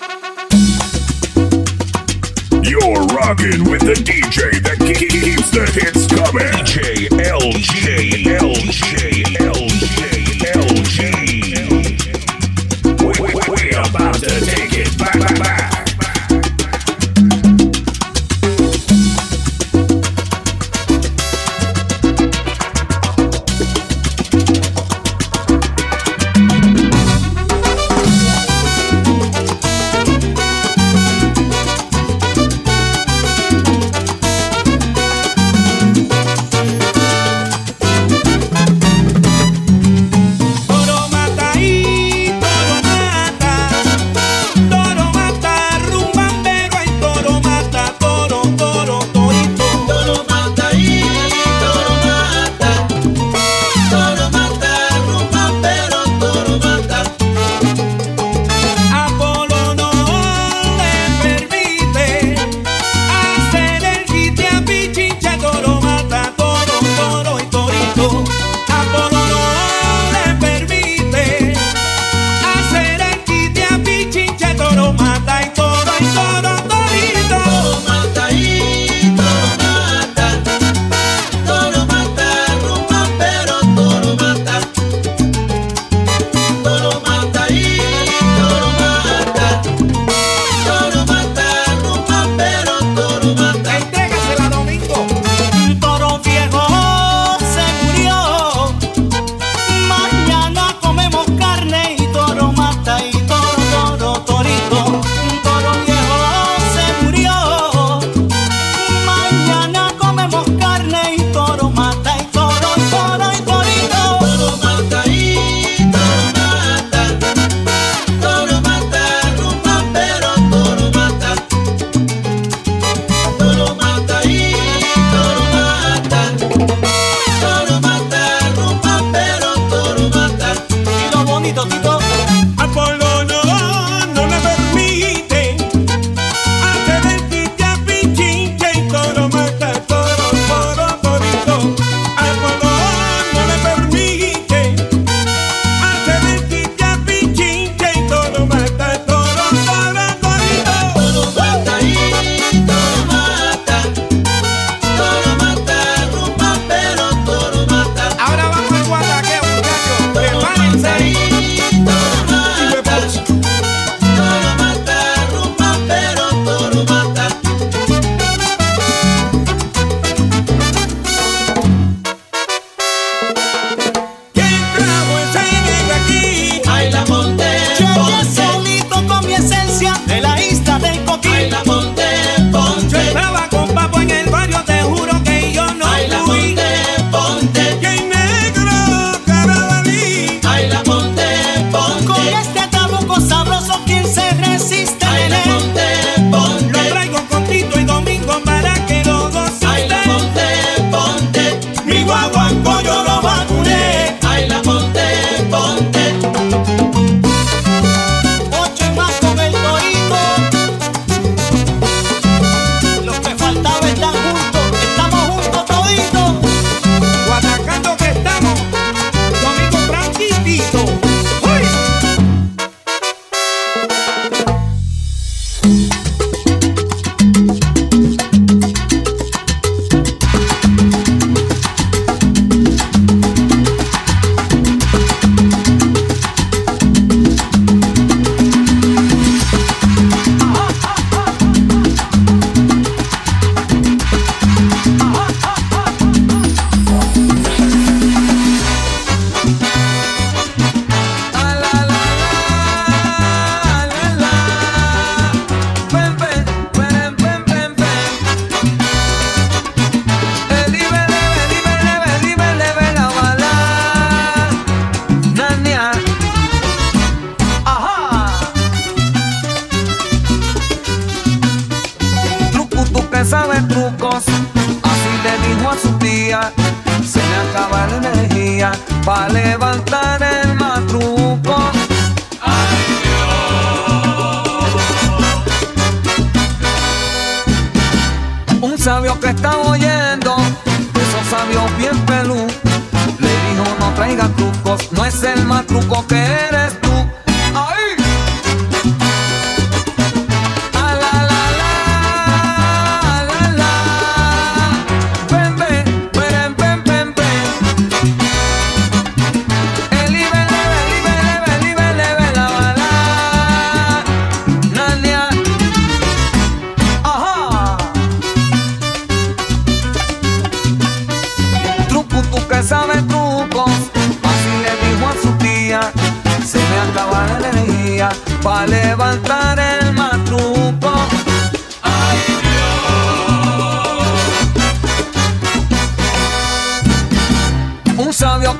no es el matruco que eres tú. ¡Ay!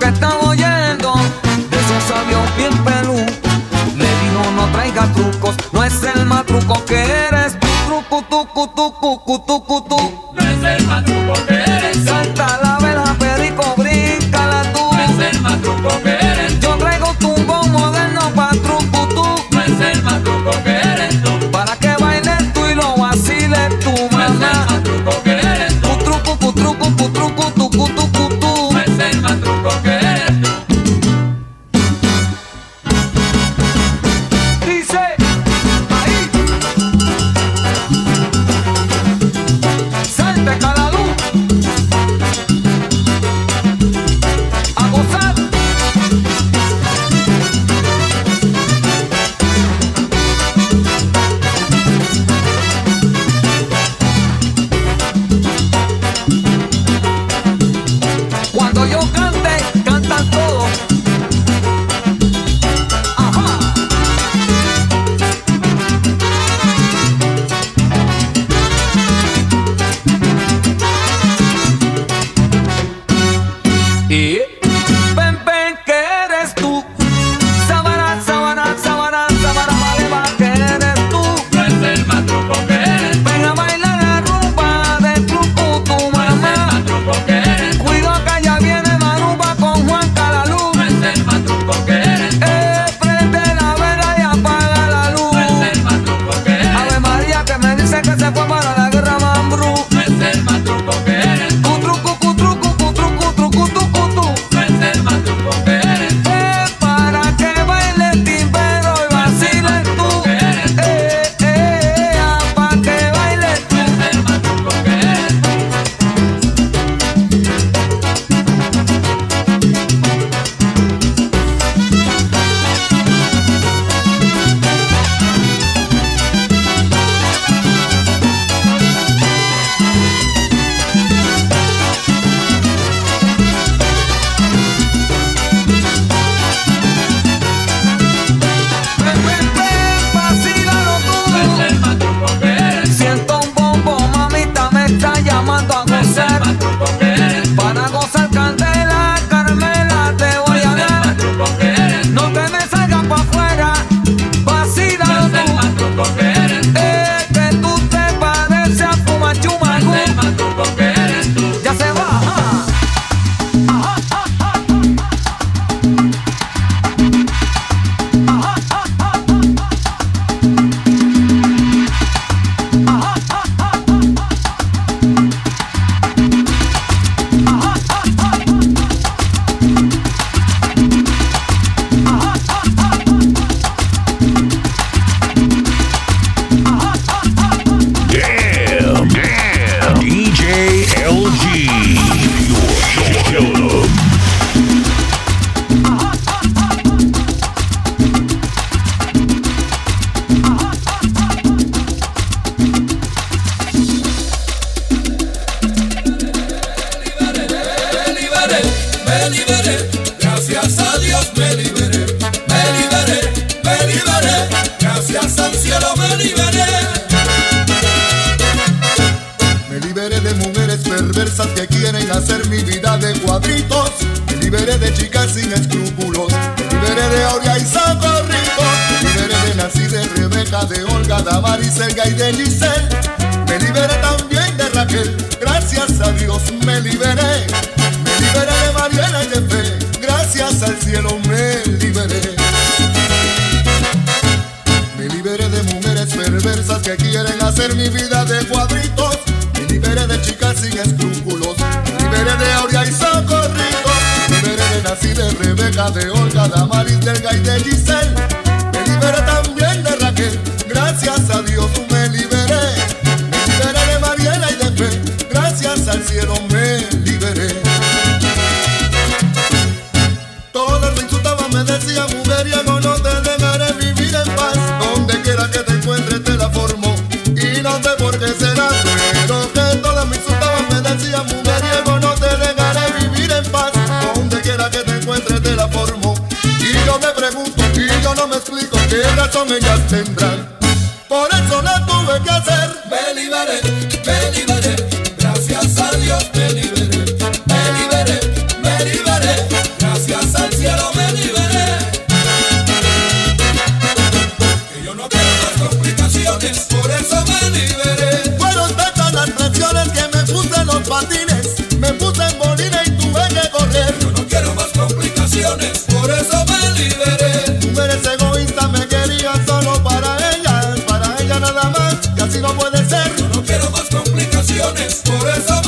que estaba oyendo de esos sabios bien pelú. Le dijo no traiga trucos, no es el matruco que eres. Truco, tucu, tucu, tucu, tucu, al cielo me liberé. Me liberé de mujeres perversas que quieren hacer mi vida de cuadritos. Me liberé de chicas sin escrúpulos. Me liberé de Aurea y Socorrito. Me liberé de Nací, de Rebeca, de Olga, de Amaris, Delga y de Giselle. Me liberé también de Raquel. Gracias a Dios. Un corazón ellas temblan. Por eso la tuve que hacer. Me. por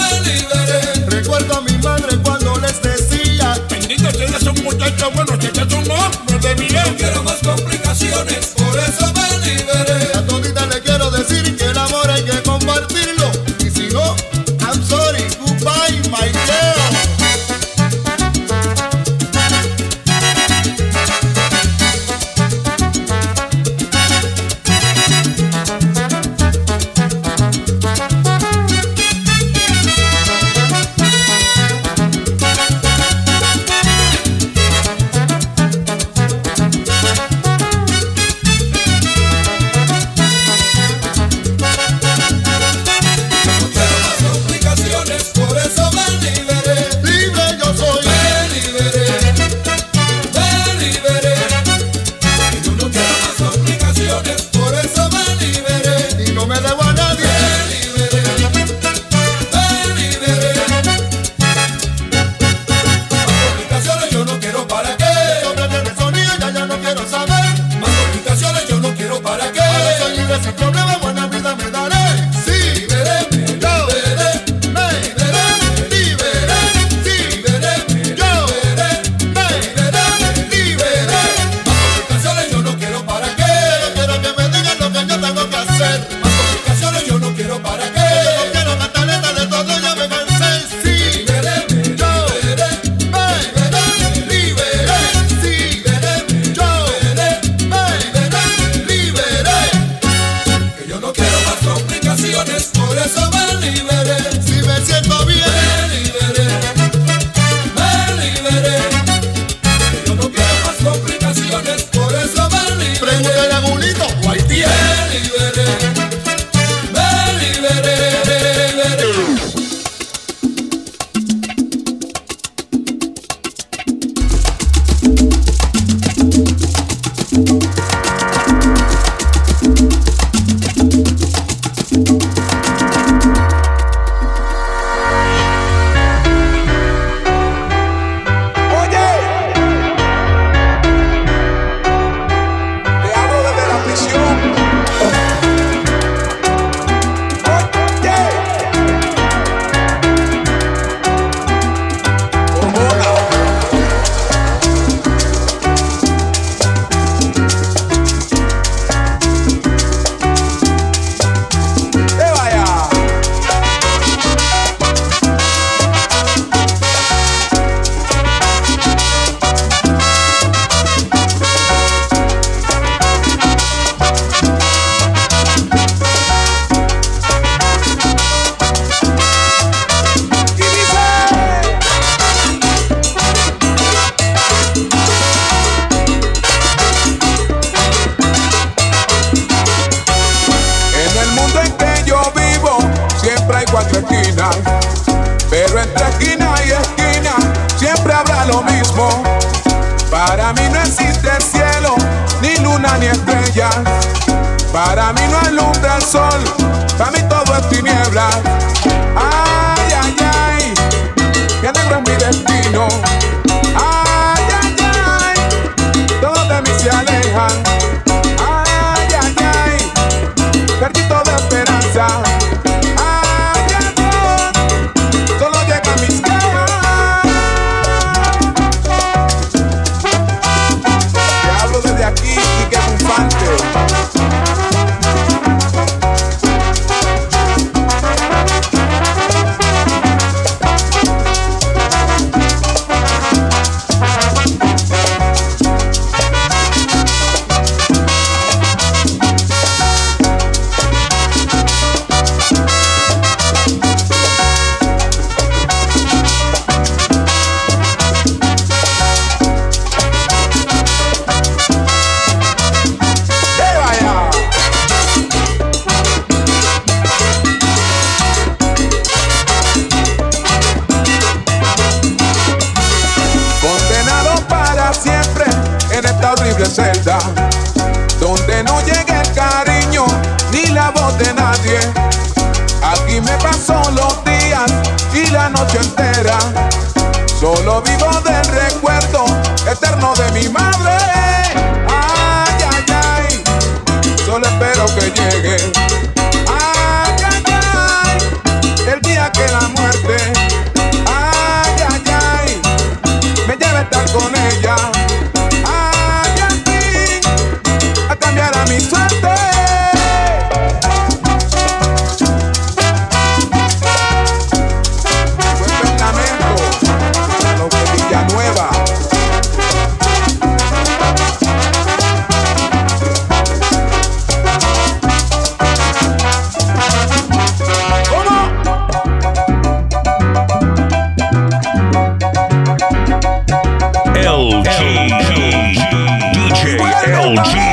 LG.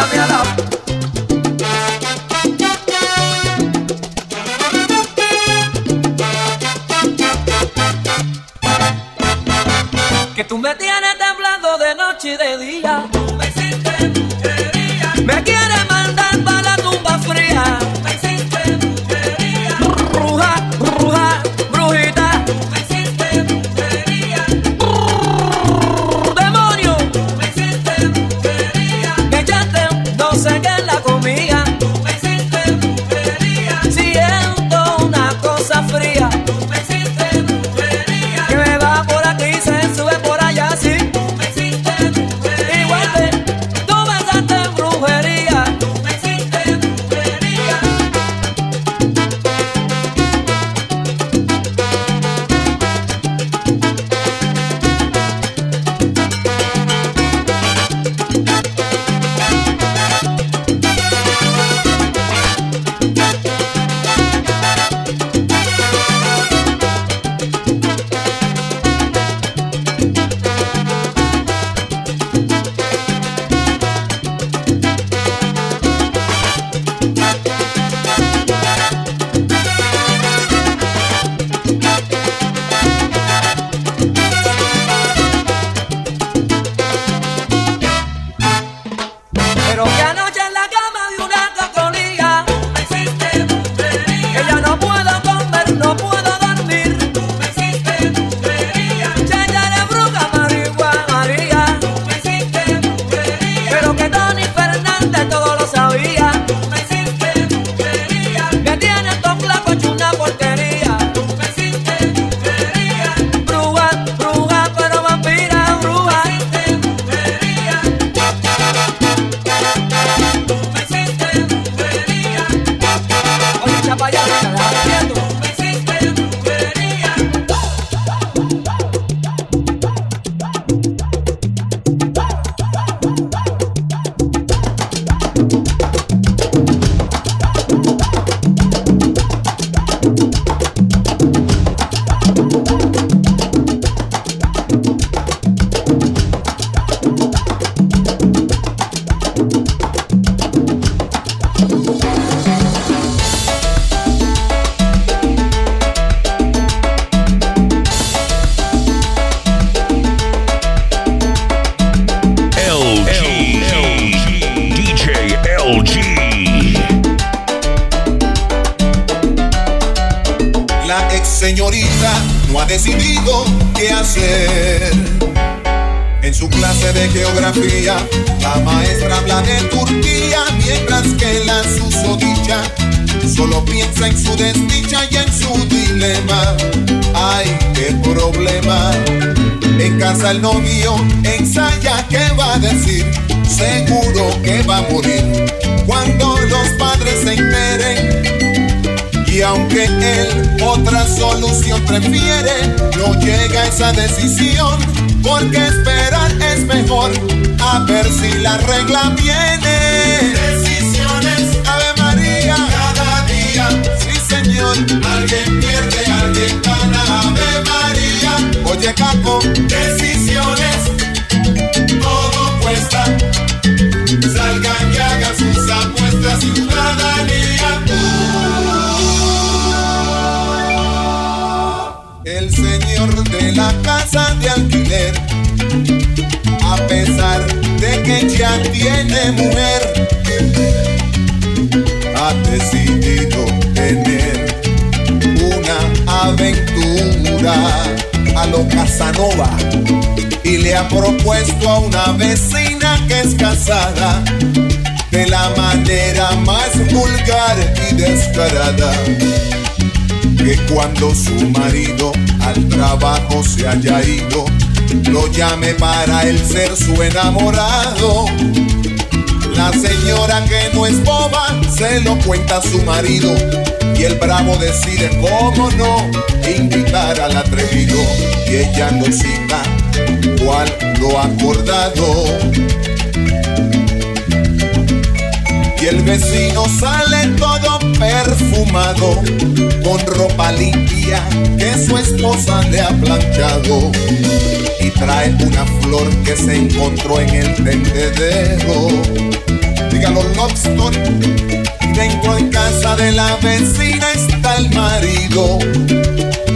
Casa ella me ha señorita no ha decidido qué hacer. En su clase de geografía, la maestra habla de Turquía, mientras que la susodicha solo piensa en su desdicha y en su dilema. Ay, qué problema. En casa el novio ensaya qué va a decir, seguro que va a morir cuando los padres se enteren. Y aunque él otra solución prefiere, no llega a esa decisión, porque esperar es mejor, a ver si la regla viene. Decisiones, Ave María, cada día, sí señor, alguien pierde, alguien gana, Ave María. Oye Caco, decisiones, todo cuesta, salgan y hagan sus apuestas, ciudadanía. De la casa de alquiler, a pesar de que ya tiene mujer, ha decidido tener una aventura a lo Casanova y le ha propuesto a una vecina que es casada de la manera más vulgar y descarada que cuando su marido al trabajo se haya ido, lo llame para él ser su enamorado. La señora que no es boba se lo cuenta a su marido y el bravo decide cómo no invitar al atrevido y ella no cita cual lo ha acordado. Y el vecino sale todo perfumado, con ropa limpia que su esposa le ha planchado. Y trae una flor que se encontró en el tendedero. Dígalo, Lobster. Y dentro en casa de la vecina está el marido,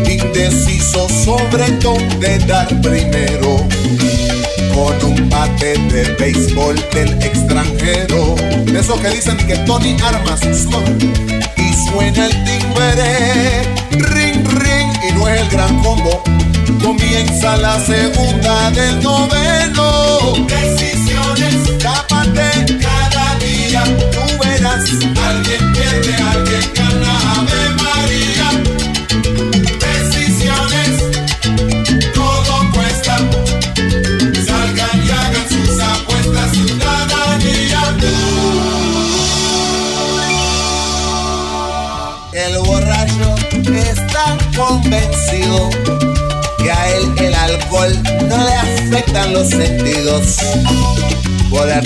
indeciso sobre dónde dar primero con un bate de béisbol del extranjero. De esos que dicen que Tony Armas slot. Y suena el timbre, ring, ring, y no es el gran combo. Comienza la segunda del noveno.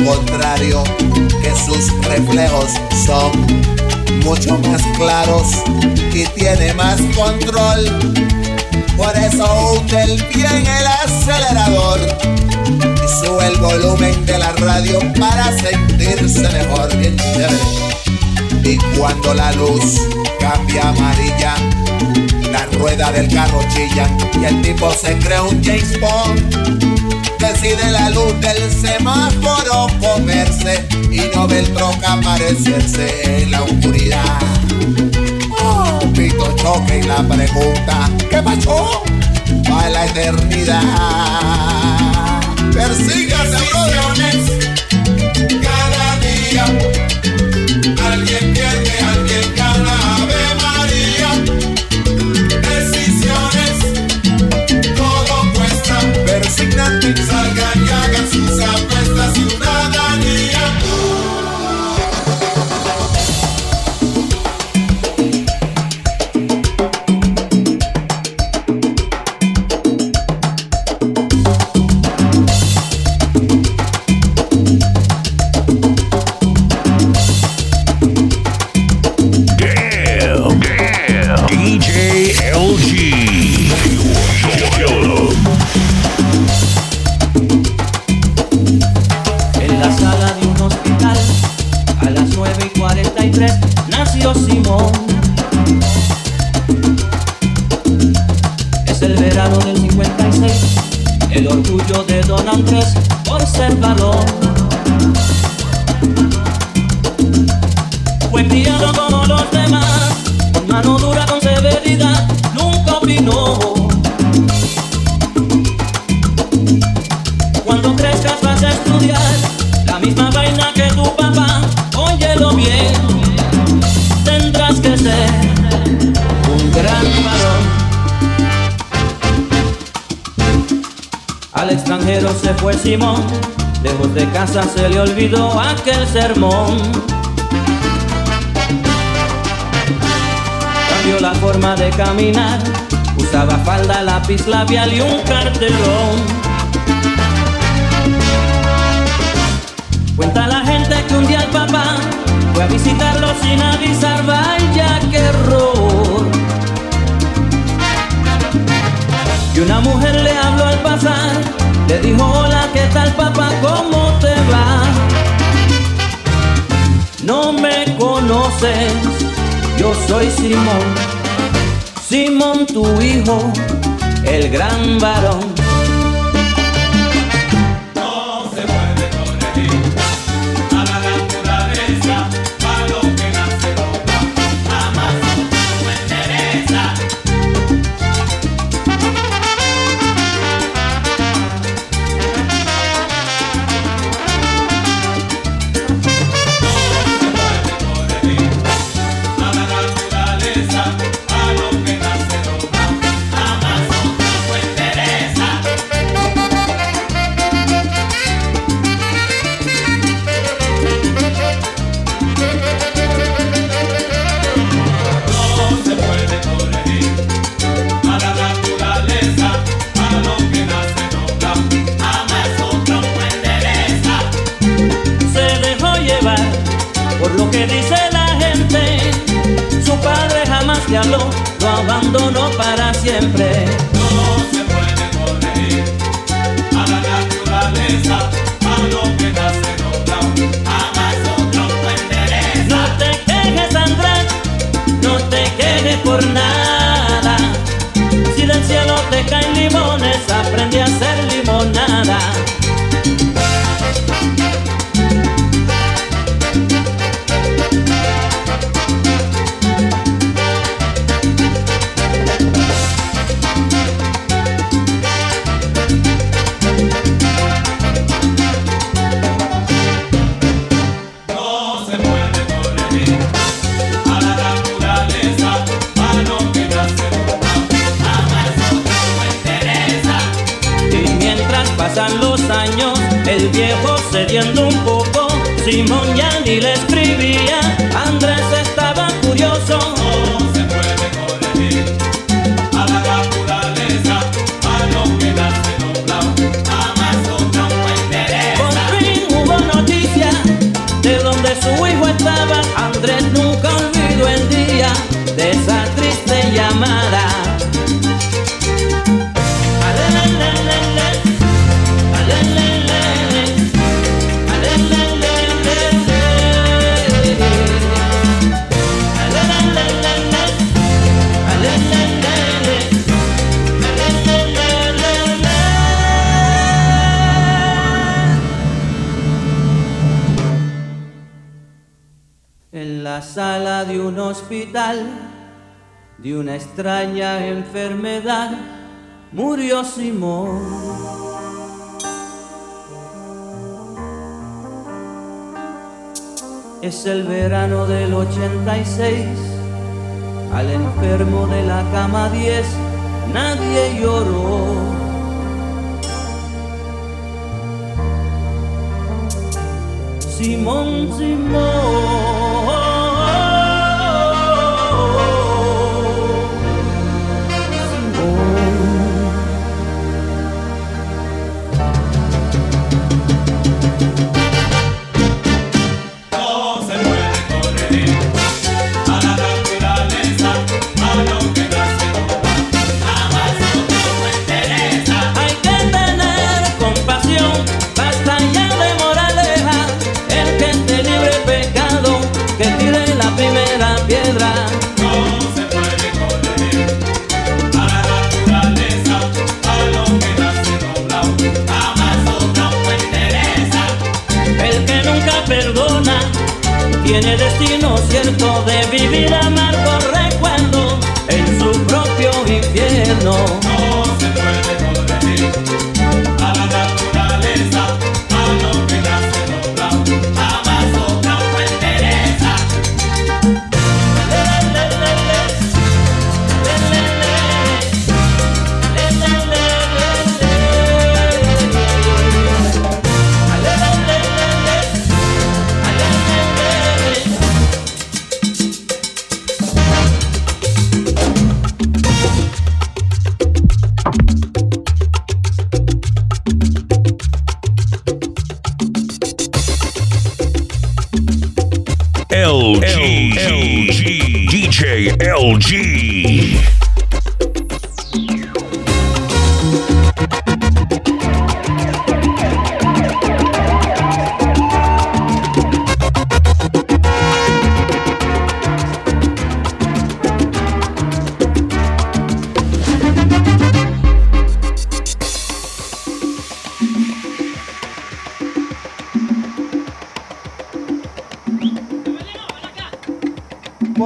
Contrario, que sus reflejos son mucho más claros y tiene más control. Por eso hunde el pie en el acelerador y sube el volumen de la radio para sentirse mejor. Bien. Y cuando la luz cambia amarilla, la rueda del carro chilla y el tipo se cree un James Bond. Decide la luz del semáforo comerse y no ve el troca aparecerse en la oscuridad. Oh, pito choque y la pregunta, ¿qué pasó? Va la eternidad. Persígase, brother. Cada día Cambió la forma de caminar, usaba falda, lápiz labial y un cartelón. Cuenta la gente que un día el papá fue a visitarlo sin avisar, vaya que error. Y una mujer le habló al pasar, le dijo, hola, ¿qué tal papá? ¿Cómo te va? No me conoces, yo soy Simón, Simón tu hijo, el gran varón. Lo abandonó para siempre. No se puede corregir a la naturaleza, a lo que nace loca, jamás otro endereza. No te quejes, Andrés, no te quejes por nada. Si del cielo te caen limones, aprende a hacer Simón ya de una extraña enfermedad murió Simón. Es el verano del 86, al enfermo de la cama 10 nadie lloró. Simón, Simón. Tiene destino cierto de vivir amargo recuerdo en su propio infierno.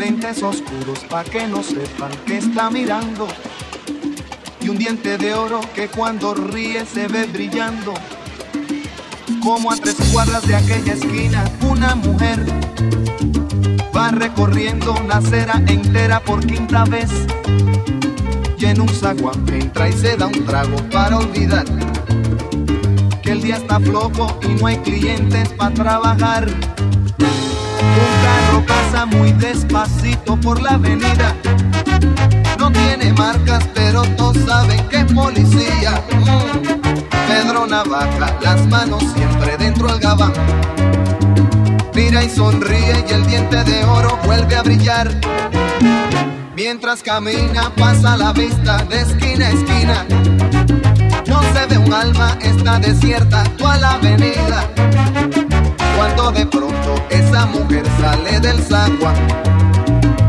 Lentes oscuros pa' que no sepan que está mirando. Y un diente de oro que cuando ríe se ve brillando. Como a tres cuadras de aquella esquina, una mujer va recorriendo una acera entera por quinta vez. Y en un zaguán entra y se da un trago para olvidar que el día está flojo y no hay clientes para trabajar. Un carro pasa muy despacito por la avenida. No tiene marcas, pero todos saben que es policía. Pedro Navaja, las manos siempre dentro del gabán. Mira y sonríe y el diente de oro vuelve a brillar. Mientras camina pasa la vista de esquina a esquina. No se ve un alma, está desierta toda la avenida. Cuando de pronto esa mujer sale del zaguán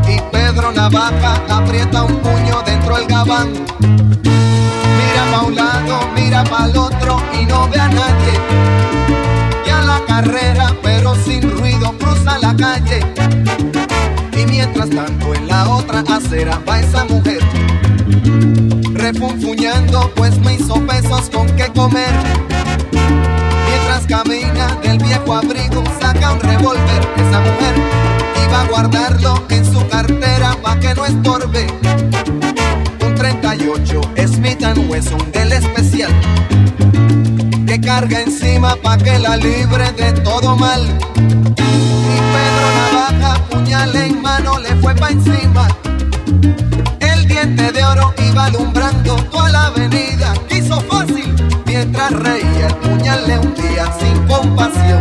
y Pedro Navaja aprieta un puño dentro del gabán. Mira pa' un lado, mira pa' el otro y no ve a nadie. Y a la carrera, pero sin ruido, cruza la calle. Y mientras tanto en la otra acera va esa mujer. Refunfuñando, pues me hizo pesos con qué comer. Mientras camina del viejo abrigo, saca un revólver. Esa mujer iba a guardarlo en su cartera pa' que no estorbe. Un 38 Smith Wesson del especial que carga encima pa' que la libre de todo mal. Y Pedro Navaja, puñal en mano, le fue pa' encima. El diente de oro iba alumbrando toda la avenida. Mientras reía. El puñal le hundía sin compasión.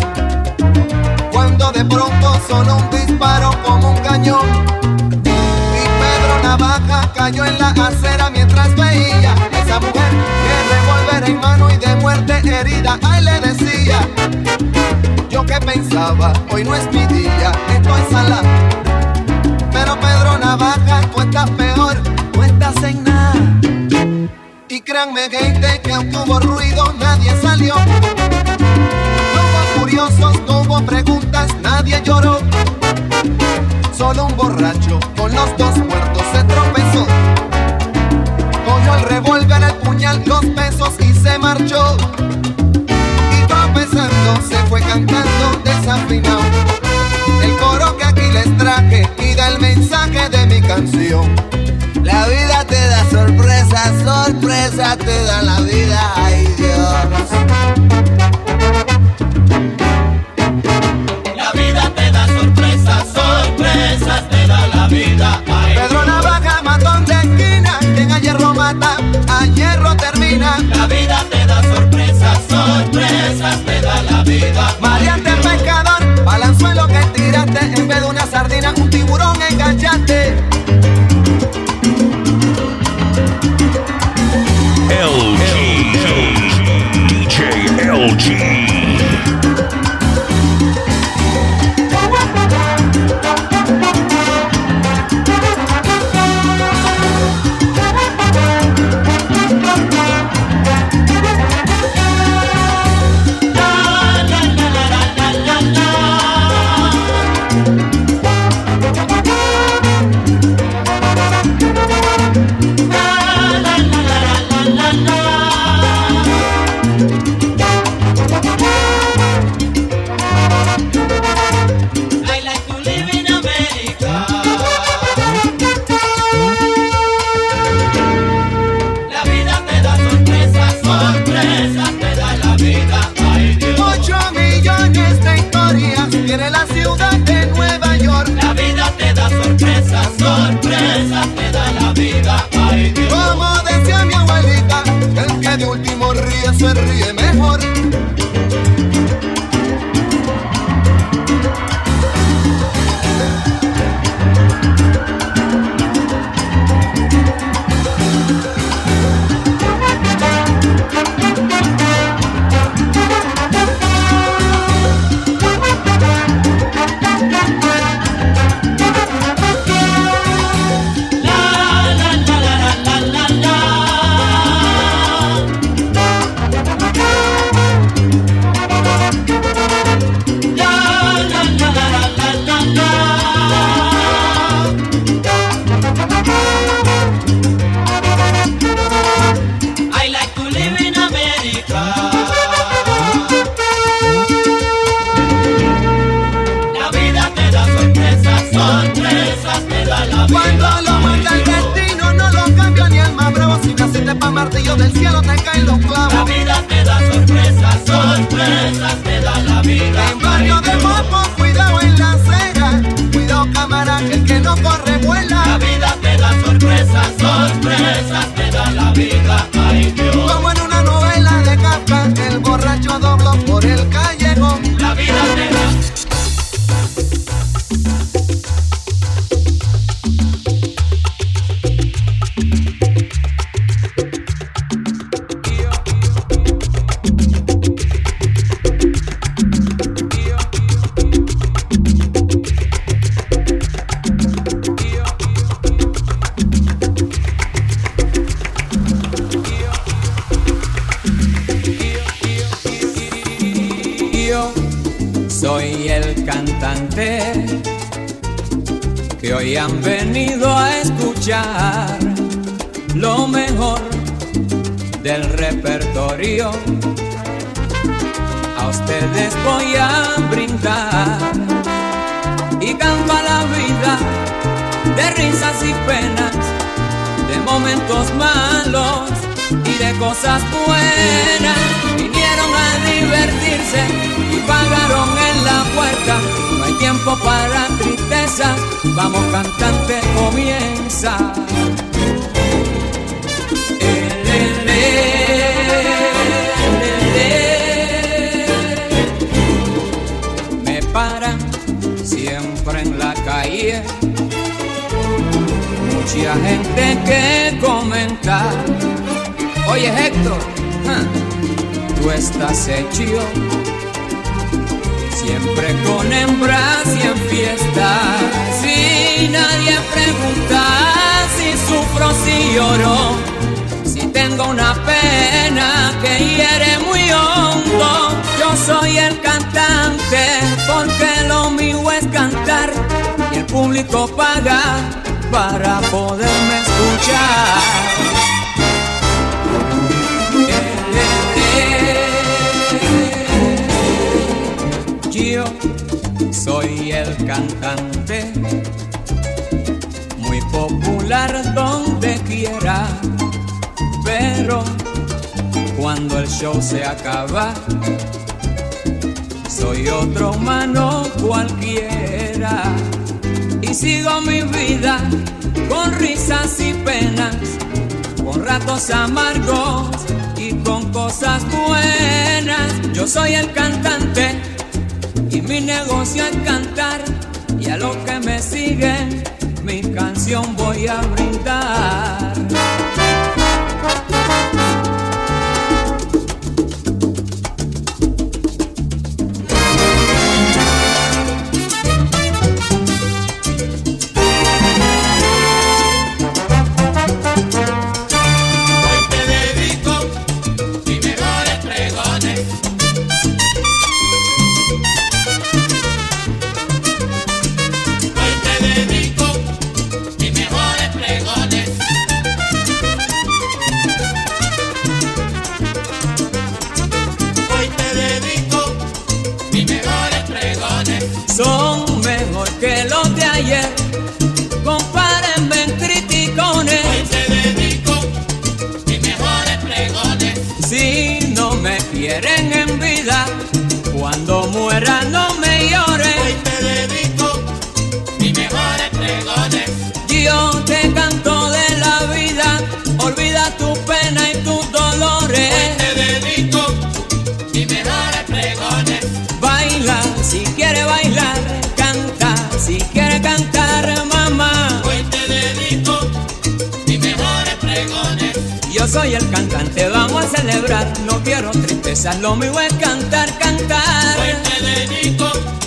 Cuando de pronto sonó un disparo como un cañón. Y Pedro Navaja cayó en la acera mientras veía esa mujer que revólver en mano y de muerte herida. Ay, le decía. Yo que pensaba, hoy no es mi día, estoy salado. Pero Pedro Navaja, tú peor, tú estás en nada. Y créanme, gente, que aunque hubo ruido, nadie salió. No hubo curiosos, no hubo preguntas, nadie lloró. Solo un borracho con los dos muertos se tropezó. Cogió el revólver, el puñal, los pesos y se marchó. Y tropezando se fue cantando desafinado. El coro que aquí les traje y da el mensaje de mi canción. La vida sorpresa, sorpresa te da la vida, ay Dios. La vida te da sorpresas, sorpresas te da la vida. Ay, Pedro Navaja, matón de esquina, quien a hierro mata, a hierro termina. La vida te da sorpresas, sorpresas te da la vida. Mariante pescador, balanzuelo que tiraste, en vez de una sardina, un tiburón enganchaste. Soy el cantante que hoy han venido a escuchar lo mejor del repertorio. A ustedes voy a brindar y canto la vida de risas y penas, de momentos malos y de cosas buenas. Vinieron a divertirse pagaron en la puerta. No hay tiempo para tristeza, vamos cantante, comienza. Me paran siempre en la calle mucha gente que comentar. Oye Héctor, tú estás hecho siempre con hembras y en fiestas. Si nadie pregunta si sufro, si lloro, si tengo una pena que hiere muy hondo. Yo soy el cantante porque lo mío es cantar y el público paga para poderme escuchar. El cantante, muy popular donde quiera, pero cuando el show se acaba, soy otro humano cualquiera y sigo mi vida con risas y penas, con ratos amargos y con cosas buenas. Yo soy el cantante y mi negocio es cantar y a los que me siguen mi canción voy a brindar. ahora no me llores. Hoy te dedico mis mejores pregones. Yo te canto de la vida, olvida tu pena y tus dolores. Hoy te dedico mis mejores pregones. Baila si quieres bailar, canta si quieres cantar, mamá. Hoy te dedico mis mejores pregones. Yo soy el cantante, vamos a celebrar, no quiero tristezas, lo mío es cantar cantar. Hoy te dedico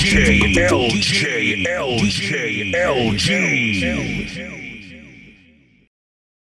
LG. LG. LG. LG.